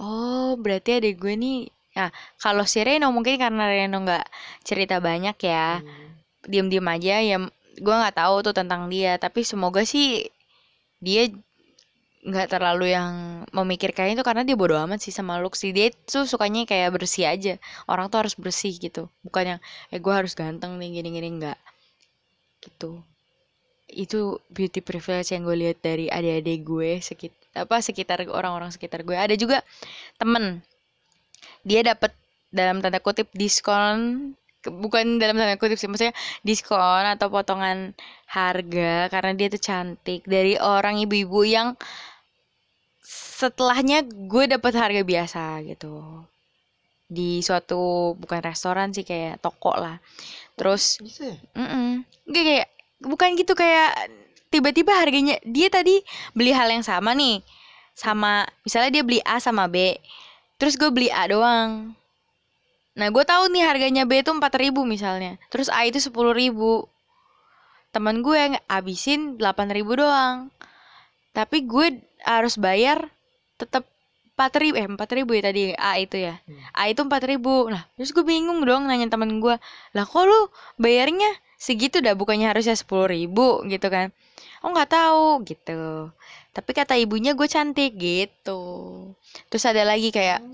Oh berarti adek gue nih nah kalau si Reno mungkin karena Reno nggak cerita banyak ya. Diem-diem aja ya gue nggak tahu tuh tentang dia. Tapi semoga sih dia nggak terlalu yang memikirkan itu karena dia bodo amat sih sama look sih. Dia tuh sukanya kayak bersih aja. Orang tuh harus bersih gitu. Bukan yang eh gue harus ganteng nih gini-gini. Nggak. Gitu. Itu beauty privilege yang gue lihat dari adik-adik gue sekitar apa sekitar orang-orang sekitar gue. Ada juga temen. Dia dapat dalam tanda kutip diskon bukan dalam tanda kutip sih maksudnya diskon atau potongan harga karena dia tuh cantik dari orang ibu-ibu yang setelahnya gue dapat harga biasa gitu. Di suatu bukan restoran sih kayak toko lah. Terus bisa ya? Mm-mm. Nggak kayak bukan gitu kayak tiba-tiba harganya dia tadi beli hal yang sama nih. Sama misalnya dia beli A sama B terus gue beli A doang. Nah gue tahu nih harganya B itu 4000 misalnya. Terus A itu 10000 teman gue yang abisin 8000 doang. Tapi gue harus bayar tetap 4000 eh 4000 ya tadi A itu ya. Hmm. A itu 4000 nah terus gue bingung dong nanya temen gue lah kok lu bayarnya segitu dah? Bukannya harusnya sepuluh ribu? Gitu kan. Oh nggak tahu gitu. Tapi kata ibunya gue cantik gitu. Terus ada lagi kayak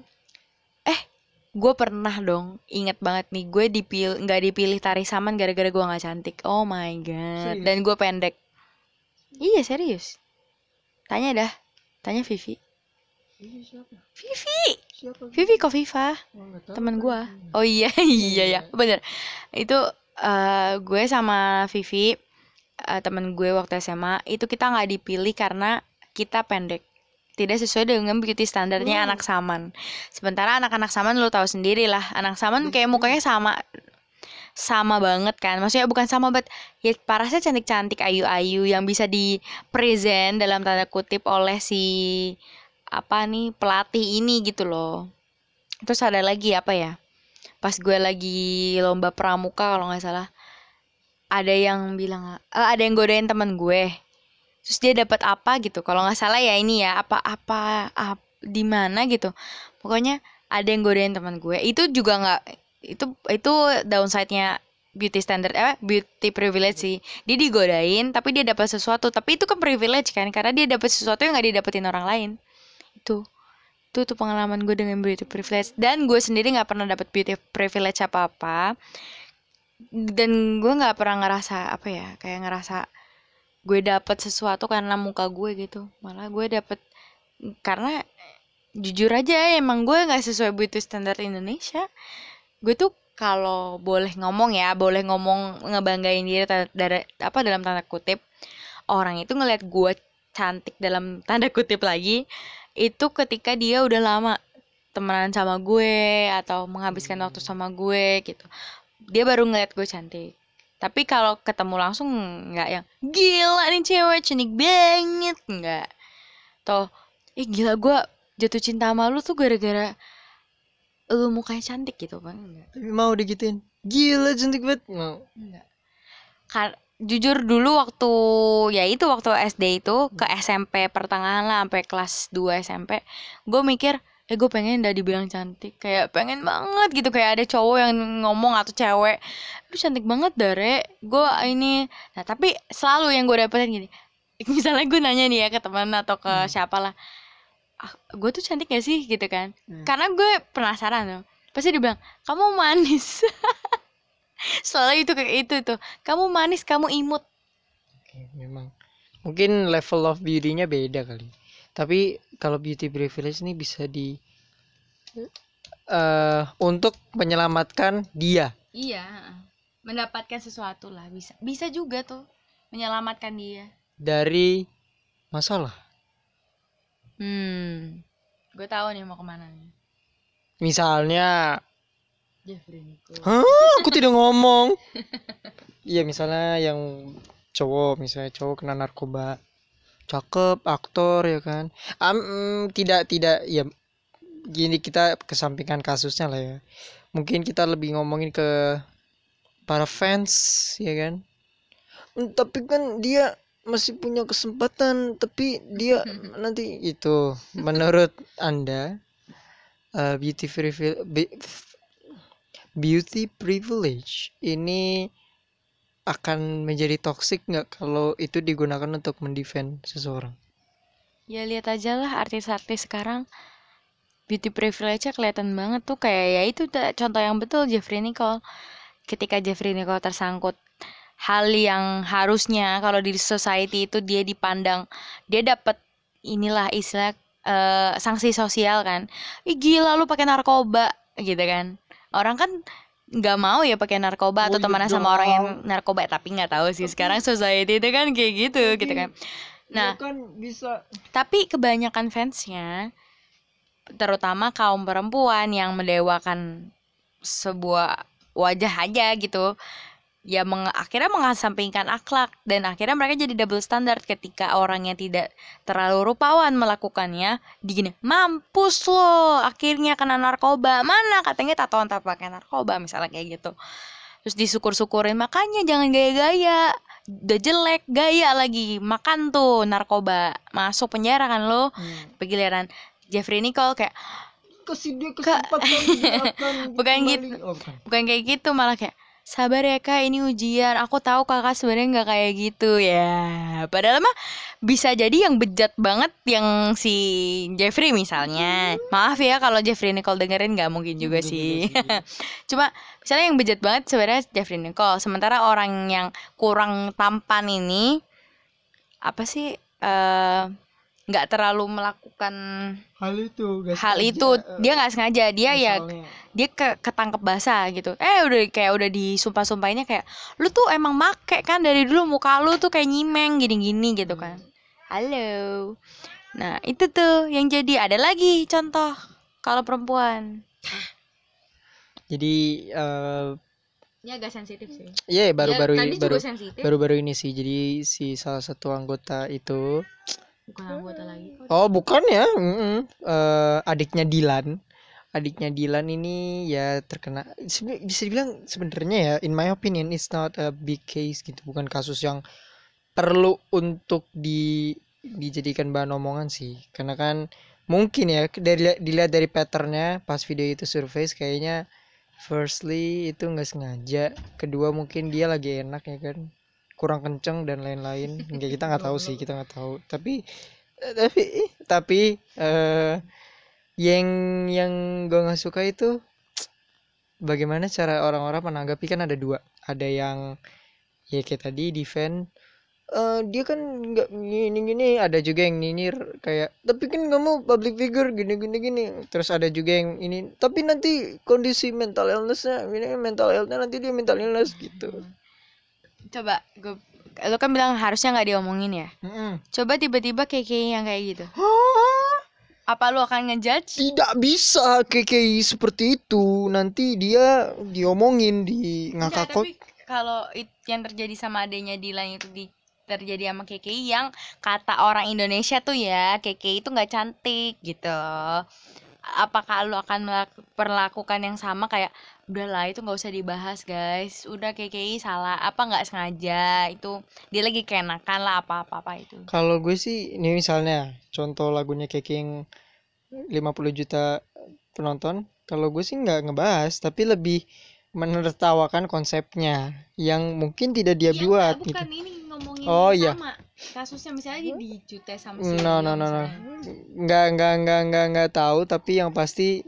eh gue pernah dong inget banget nih gue dipilih nggak dipilih tari saman gara-gara gue nggak cantik. Oh my god. Serius? dan gue pendek. Iya serius. Tanya dah. Tanya Vivi Iya, siapa? Vivi. Siapa? Vivi kok Viva? Oh, tahu. Temen kan. gua oh iya iya ya bener. Itu eh, gue sama Vivi eh, temen gue waktu SMA itu kita nggak dipilih karena kita pendek. Tidak sesuai dengan beauty standarnya Hmm. anak saman. Sementara anak-anak saman lo tahu sendiri lah. Anak saman kayak mukanya sama sama banget kan. Maksudnya bukan sama banget ya parasnya cantik-cantik ayu-ayu yang bisa di present dalam tanda kutip oleh si apa nih pelatih ini gitu loh. Terus ada lagi apa ya pas gue lagi lomba pramuka kalau nggak salah ada yang bilang eh, ada yang godain teman gue. Terus dia dapat apa gitu kalau nggak salah ya ini ya apa apa ap- di mana gitu. Pokoknya ada yang godain teman gue. Itu juga nggak itu itu downside-nya beauty standard eh beauty privilege sih. Dia digodain tapi dia dapat sesuatu. Tapi itu kan privilege kan karena dia dapat sesuatu yang nggak didapetin orang lain itu itu tuh pengalaman gue dengan beauty privilege. Dan gue sendiri nggak pernah dapat beauty privilege apa apa dan gue nggak pernah ngerasa apa ya kayak ngerasa gue dapet sesuatu karena muka gue gitu. Malah gue dapet karena jujur aja emang gue nggak sesuai beauty standar Indonesia. Gue tuh kalau boleh ngomong ya boleh ngomong ngebanggain diri dari apa dalam tanda kutip orang itu ngelihat gue cantik dalam tanda kutip lagi itu ketika dia udah lama temenan sama gue atau menghabiskan waktu sama gue gitu. Dia baru ngeliat gue cantik. Tapi kalau ketemu langsung nggak yang gila nih cewek cantik banget. Nggak. Toh ih gila gue jatuh cinta sama lu tuh gara-gara lu mukanya cantik gitu kan. Enggak Tapi mau digituin gila cantik banget. Mau. Enggak Kar- jujur dulu waktu ya itu waktu SD itu ke SMP pertengahan lah sampai kelas 2 SMP gue mikir eh gue pengen udah dibilang cantik kayak pengen banget gitu kayak ada cowok yang ngomong atau cewek. Lu cantik banget dare gue ini nah tapi selalu yang gue dapetin gini misalnya gue nanya nih ya ke teman atau ke Hmm. siapa lah ah, gue tuh cantik gak sih? Gitu kan. Hmm. karena gue penasaran tuh pasti dia bilang kamu manis selalu itu kayak itu tuh. Kamu manis kamu imut. Oke, memang. Mungkin level of beauty-nya beda kali. Tapi kalau beauty privilege ini bisa di eh untuk menyelamatkan dia. iya mendapatkan sesuatu lah bisa. Bisa juga tuh menyelamatkan dia. Dari masalah. hmm. Gue tahu nih mau ke mana nih. Misalnya, Jeffrey Nicole Hah, aku tidak ngomong. Iya, misalnya yang cowok, misalnya cowok kena narkoba, cakep, aktor ya kan. Am, mm, tidak tidak ya gini kita kesampingkan kasusnya lah ya. Mungkin kita lebih ngomongin ke para fans ya kan. "Hmm, Tapi kan dia masih punya kesempatan, tapi dia nanti itu menurut Anda eh, beauty beauty privilege. Ini akan menjadi toxic nggak kalau itu digunakan untuk mendefend seseorang? ya lihat aja lah artis-artis sekarang. Beauty privilege-nya kelihatan banget tuh. Kayak ya itu contoh yang betul Jeffrey Nicole. Ketika Jeffrey Nicole tersangkut hal yang harusnya kalau di society itu dia dipandang dia dapat inilah istilah eh, sanksi sosial kan. Ih gila lu pakai narkoba gitu kan orang kan nggak mau ya pakai narkoba atau Oh iya temenan sama orang yang narkoba tapi nggak tahu sih sekarang society itu kan kayak gitu gitu kan Nah. kan bisa tapi kebanyakan fansnya terutama kaum perempuan yang mendewakan sebuah wajah aja gitu ya meng- akhirnya mengesampingkan akhlak dan akhirnya mereka jadi double standard ketika orang yang tidak terlalu rupawan melakukannya. Digini mampus lo akhirnya kena narkoba. Mana katanya tatoan tak pakai narkoba misalnya kayak gitu. Terus disyukur-syukurin makanya jangan gaya-gaya udah jelek gaya lagi makan tuh narkoba masuk penjara kan lo. Giliran Jeffrey Nicole kayak kasih dia kesempatan kesempatan Bukan gitu. oh, bukan. bukan kayak gitu malah kayak sabar ya kak ini ujian. Aku tahu kakak sebenarnya nggak kayak gitu ya. Padahal mah bisa jadi yang bejat banget yang si Jeffrey misalnya. Maaf ya kalau Jeffrey Nicole dengerin nggak mungkin juga Mungkin. sih. Cuma misalnya yang bejat banget sebenarnya Jeffrey Nicole. Sementara orang yang kurang tampan ini apa sih eh, nggak terlalu melakukan hal itu nggak hal sengaja, itu. eh, dia nggak sengaja dia ya misalnya. dia ke ketangkep basah gitu. Eh udah kayak udah disumpah sumpahinnya kayak lu tuh emang make kan dari dulu muka lu tuh kayak nyimeng gini-gini gitu kan. Halo. Nah itu tuh yang jadi. Ada lagi contoh kalau perempuan. Jadi eh ini agak sensitif sih. iya baru-baru tadi baru juga sensitif. baru-baru ini sih. Jadi si salah satu anggota itu bukan anggota lagi. Kok oh bukan ya? Mm-mm. Eh, adiknya Dilan. Adiknya Dilan ini ya terkena bisa dibilang sebenarnya ya in my opinion it's not a big case gitu. Bukan kasus yang perlu untuk di dijadikan bahan omongan sih. Karena kan mungkin ya dari dilihat dari patternnya pas video itu surface kayaknya firstly itu nggak sengaja. Kedua mungkin dia lagi enak ya kan kurang kenceng dan lain-lain. Nggak kita nggak tahu sih kita nggak tahu. Tapi eh, tapi tapi eh yang yang gue nggak suka itu bagaimana cara orang-orang menanggapi? Kan ada dua. Ada yang ya kayak tadi defend "Eh, dia kan nggak gini gini ada juga yang nyinyir kayak tapi kan kamu public figure gini gini gini. Terus ada juga yang ini tapi nanti kondisi mental illnessnya ini mental illness nanti dia mental illness gitu coba gue lo kan bilang harusnya nggak diomongin ya? Mm-mm. coba tiba-tiba kayak yang kayak gitu. Apa lu akan ngejudge? Tidak bisa KKI seperti itu. Nanti dia diomongin di ngakak tapi kalau yang terjadi sama adanya Dilan itu di terjadi sama KKI yang kata orang Indonesia tuh ya KKI itu nggak cantik gitu. Apakah lu akan melak- perlakukan yang sama kayak udahlah itu nggak usah dibahas guys. Udah KKI salah. Apa nggak sengaja itu dia lagi keenakan lah apa apa apa itu. Kalau gue sih ini misalnya contoh lagunya KKI yang 50 juta penonton kalau gue sih nggak ngebahas tapi lebih menertawakan konsepnya yang mungkin tidak dia Iya, buat enggak, gitu. bukan ini ngomongin Oh, iya. sama. Kasusnya misalnya dia dicute sama si no no no no. Nggak nggak nggak nggak nggak tahu tapi yang pasti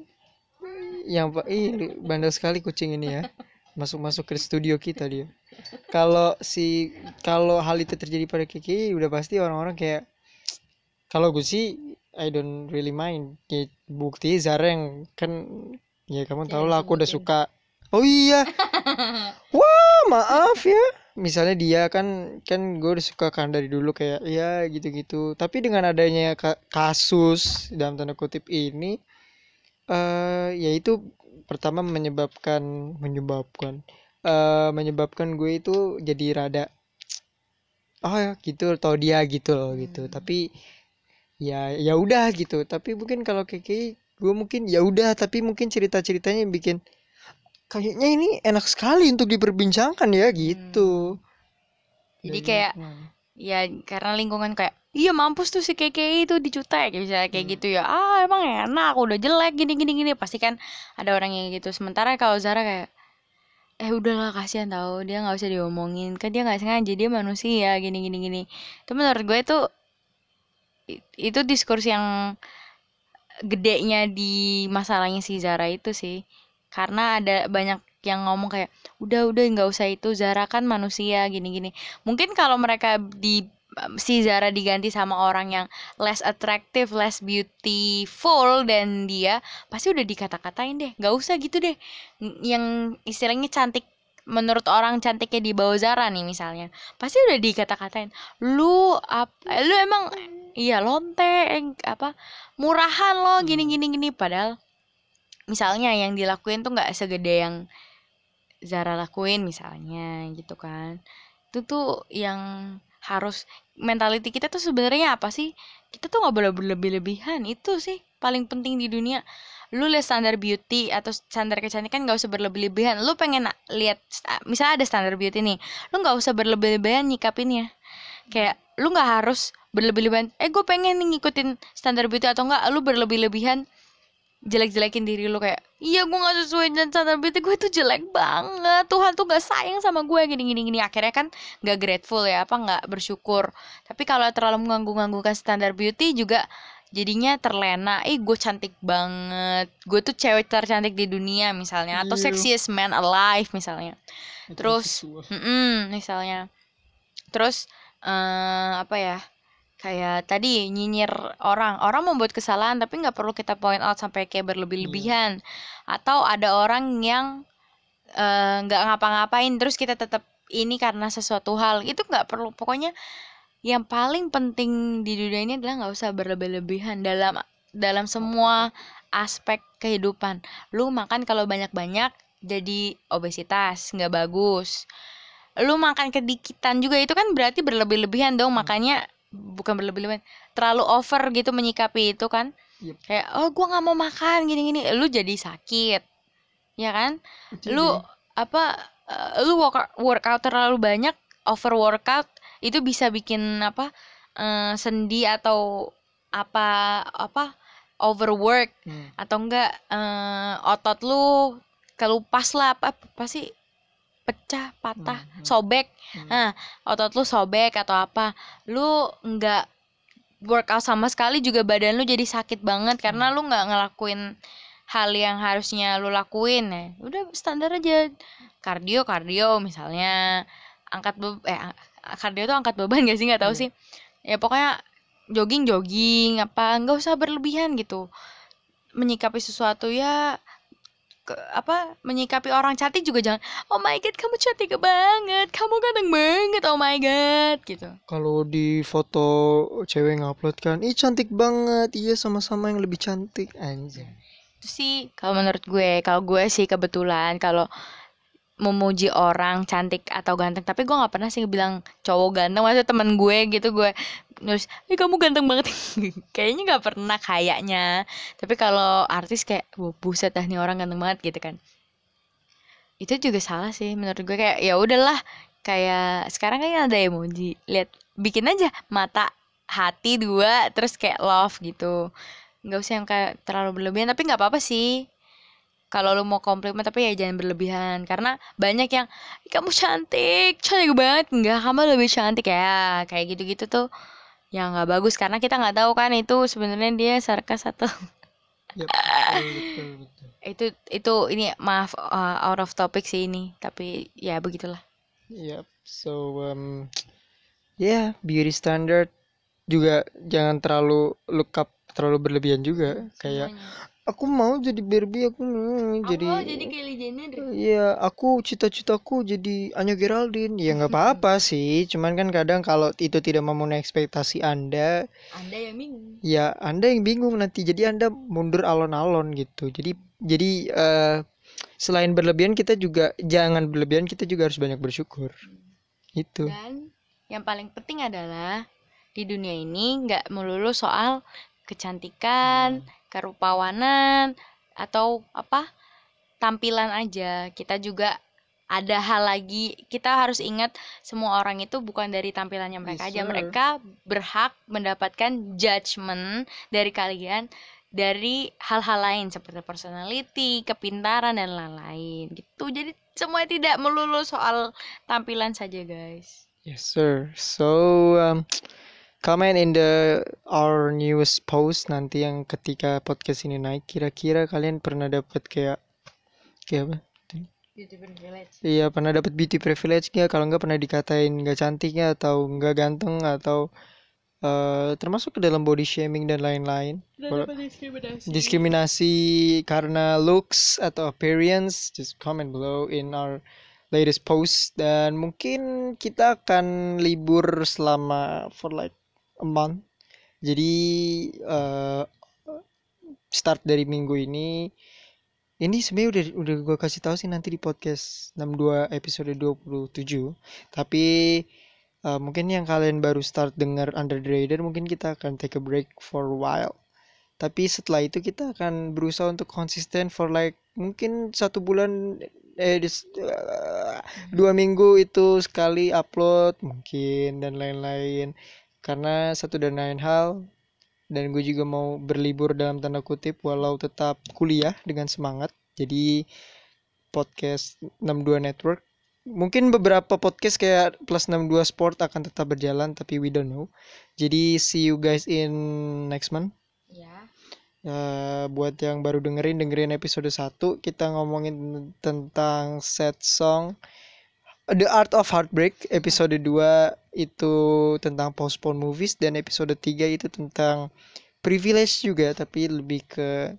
yang pa- ih bandel sekali kucing ini ya. Masuk masuk ke studio kita dia. Kalau si kalau hal itu terjadi pada Kiki udah pasti orang-orang kayak kalau gue sih I don't really mind. Ya, bukti Zara yang kan ya kamu tau lah aku udah suka. Oh iya. Wah maaf ya. Misalnya dia kan kan gue udah suka kan dari dulu kayak ya gitu-gitu. Tapi dengan adanya ka- kasus dalam tanda kutip ini eh yaitu pertama menyebabkan menyebabkan eh menyebabkan gue itu jadi rada oh ya gitu tau dia gitu loh gitu. Tapi ya ya udah gitu. Tapi mungkin kalau keke gue mungkin ya udah tapi mungkin cerita ceritanya yang bikin kayaknya ini enak sekali untuk diperbincangkan ya gitu. Jadi Dan- kayak Hmm. Ya karena lingkungan kayak iya mampus tuh si KKI itu dicutek misalnya kayak Hmm. gitu ya. Ah emang enak udah jelek gini gini gini. Pasti kan ada orang yang gitu. Sementara kalau Zara kayak eh udahlah kasihan tau dia nggak usah diomongin. Kan dia nggak sengaja dia manusia gini gini gini. Itu menurut gue tuh i- itu diskurs yang gedenya di masalahnya si Zara itu sih. Karena ada banyak yang ngomong kayak udah udah nggak usah itu Zara kan manusia gini gini mungkin kalau mereka di si Zara diganti sama orang yang less attractive, less beautiful dan dia pasti udah dikata-katain deh. nggak usah gitu deh. Ng- Yang istilahnya cantik menurut orang cantiknya di bawah Zara nih misalnya. Pasti udah dikata-katain. Lu ap, eh, lu emang iya lonteng apa murahan lo gini gini gini padahal misalnya yang dilakuin tuh nggak segede yang Zara lakuin misalnya gitu kan. Itu tuh yang harus mentality kita tuh sebenarnya apa sih? Kita tuh nggak boleh berlebih-lebihan itu sih paling penting di dunia. Lu lihat standar beauty atau standar kecantikan nggak usah berlebih-lebihan. Lu pengen lihat misalnya ada standar beauty nih lu nggak usah berlebih-lebihan nyikapinnya. Kayak lu nggak harus berlebih-lebihan eh gue pengen nih ngikutin standar beauty atau enggak lu berlebih-lebihan jelek-jelekin diri lu kayak iya gue nggak sesuai dengan standar beauty gue tuh jelek banget. Tuhan tuh gak sayang sama gue gini gini gini. Akhirnya kan nggak grateful ya apa nggak bersyukur. Tapi kalau terlalu mengganggu-ganggukan standar beauty juga jadinya terlena. Eh gue cantik banget. Gue tuh cewek tercantik di dunia misalnya. Atau Iya. sexiest man alive misalnya. Terus, Heteroseksual. Mm-mm, misalnya. Terus eh apa ya kayak tadi nyinyir orang. Orang membuat kesalahan tapi nggak perlu kita point out sampai kayak berlebih-lebihan. Atau ada orang yang eh, nggak ngapa-ngapain terus kita tetap ini karena sesuatu hal. Itu nggak perlu. Pokoknya yang paling penting di dunia ini adalah nggak usah berlebih-lebihan dalam dalam semua aspek kehidupan. Lu makan kalau banyak-banyak jadi obesitas nggak bagus. Lu makan kedikitan juga itu kan berarti berlebih-lebihan dong. Makanya bukan berlebih-lebihan terlalu over gitu menyikapi itu kan. Yep. kayak oh gua nggak mau makan gini-gini. Lu jadi sakit ya kan? Lu apa eh, lu workout, workout terlalu banyak over workout itu bisa bikin apa eh, sendi atau apa apa overwork Hmm. atau enggak eh, otot lu kelupas lah apa apa sih pecah patah Hmm, hmm. sobek Hmm. nah otot lu sobek atau apa lu enggak workout sama sekali juga badan lu jadi sakit banget karena Hmm. lu nggak ngelakuin hal yang harusnya lu lakuin ya udah standar aja kardio kardio misalnya angkat be eh kardio tuh angkat beban gak sih nggak tahu Iya. sih ya pokoknya jogging jogging apa nggak usah berlebihan gitu menyikapi sesuatu ya ke, apa menyikapi orang cantik juga jangan oh my god kamu cantik banget kamu ganteng banget oh my god gitu Kalau di foto cewek ngupload kan, ih cantik banget, iya sama-sama yang lebih cantik anjay. itu sih kalau menurut gue kalau gue sih kebetulan kalau memuji orang cantik atau ganteng. Tapi gue nggak pernah sih bilang cowok ganteng. Maksudnya temen gue gitu gue terus eh kamu ganteng banget. Kayaknya nggak pernah kayaknya. Tapi kalau artis kayak wah buset dah nih orang ganteng banget gitu kan. Itu juga salah sih menurut gue. Kayak ya udahlah. Kayak sekarang kan ada emoji. Lihat bikin aja mata hati dua terus kayak love gitu. Nggak usah yang kayak terlalu berlebihan. Tapi nggak apa-apa sih kalau lu mau komplimen tapi ya jangan berlebihan karena banyak yang "Ih, kamu cantik cantik banget nggak kamu lebih cantik ya kayak gitu-gitu tuh ya nggak bagus karena kita nggak tahu kan itu sebenarnya dia sarkas atau betul, betul, betul. itu itu ini maaf uh, out of topic sih ini tapi ya begitulah Yep. So um yeah, beauty standard juga jangan terlalu look up terlalu berlebihan juga. Kayak aku mau jadi Barbie, aku mau jadi Kylie Jenner Iya, aku cita-citaku jadi Anya Geraldine. Ya nggak apa-apa sih, cuman kan kadang kalau itu tidak memenuhi ekspektasi Anda, anda yang bingung ya Anda yang bingung nanti. Jadi Anda mundur alon-alon gitu. Jadi jadi eh, selain berlebihan kita juga jangan berlebihan, kita juga harus banyak bersyukur. Itu. Dan yang paling penting adalah di dunia ini nggak melulu soal kecantikan, kerupawanan, atau apa tampilan aja. Kita juga ada hal lagi. Kita harus ingat semua orang itu bukan dari tampilannya mereka Yes, aja. sir. Mereka berhak mendapatkan judgement dari kalian dari hal-hal lain seperti personality, kepintaran dan lain-lain gitu. Jadi semua tidak melulu soal tampilan saja, guys. Yes, sir. So, um, comment in the our newest post nanti yang ketika podcast ini naik, kira-kira kalian pernah dapat kayak kayak apa? Beauty privilege. Iya, pernah dapat beauty privilege nggak? Kalau nggak pernah dikatain nggak cantiknya atau nggak ganteng atau eh, termasuk ke dalam body shaming dan lain-lain. Diskriminasi. diskriminasi karena looks atau appearance, just comment below in our latest post dan mungkin kita akan libur selama for like month. Jadi eh, start dari minggu ini ini sebenarnya udah udah gue kasih tahu sih nanti di podcast 62 episode 27. Tapi eh, mungkin yang kalian baru start dengar Under the Radar mungkin kita akan take a break for a while. Tapi setelah itu kita akan berusaha untuk konsisten for like mungkin satu bulan eh dis- eh, dua minggu itu sekali upload mungkin dan lain-lain. Karena satu dan lain hal dan gue juga mau berlibur dalam tanda kutip walau tetap kuliah dengan semangat. Jadi podcast 62 Network mungkin beberapa podcast kayak plus 62 Sport akan tetap berjalan tapi we don't know. Jadi see you guys in next month. Ya. Eh, buat yang baru dengerin dengerin episode 1 kita ngomongin tentang set song The Art of Heartbreak episode 2 itu tentang postpone movies dan episode 3 itu tentang privilege juga tapi lebih ke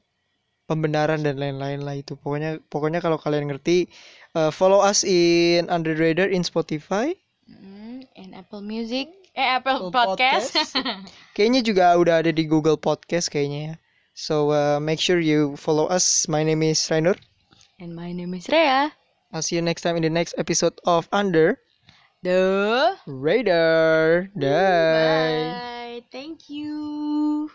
pembenaran dan lain-lain lah itu pokoknya pokoknya kalau kalian ngerti eh, follow us in Under Radar in Spotify Mm, and Apple Music. Eh Apple Apple Podcast. kayaknya juga udah ada di Google Podcast kayaknya ya so uh, make sure you follow us my name is Rainer and my name is Rea. I'll see you next time in the next episode of Under The Radar. Bye. Bye. Thank you.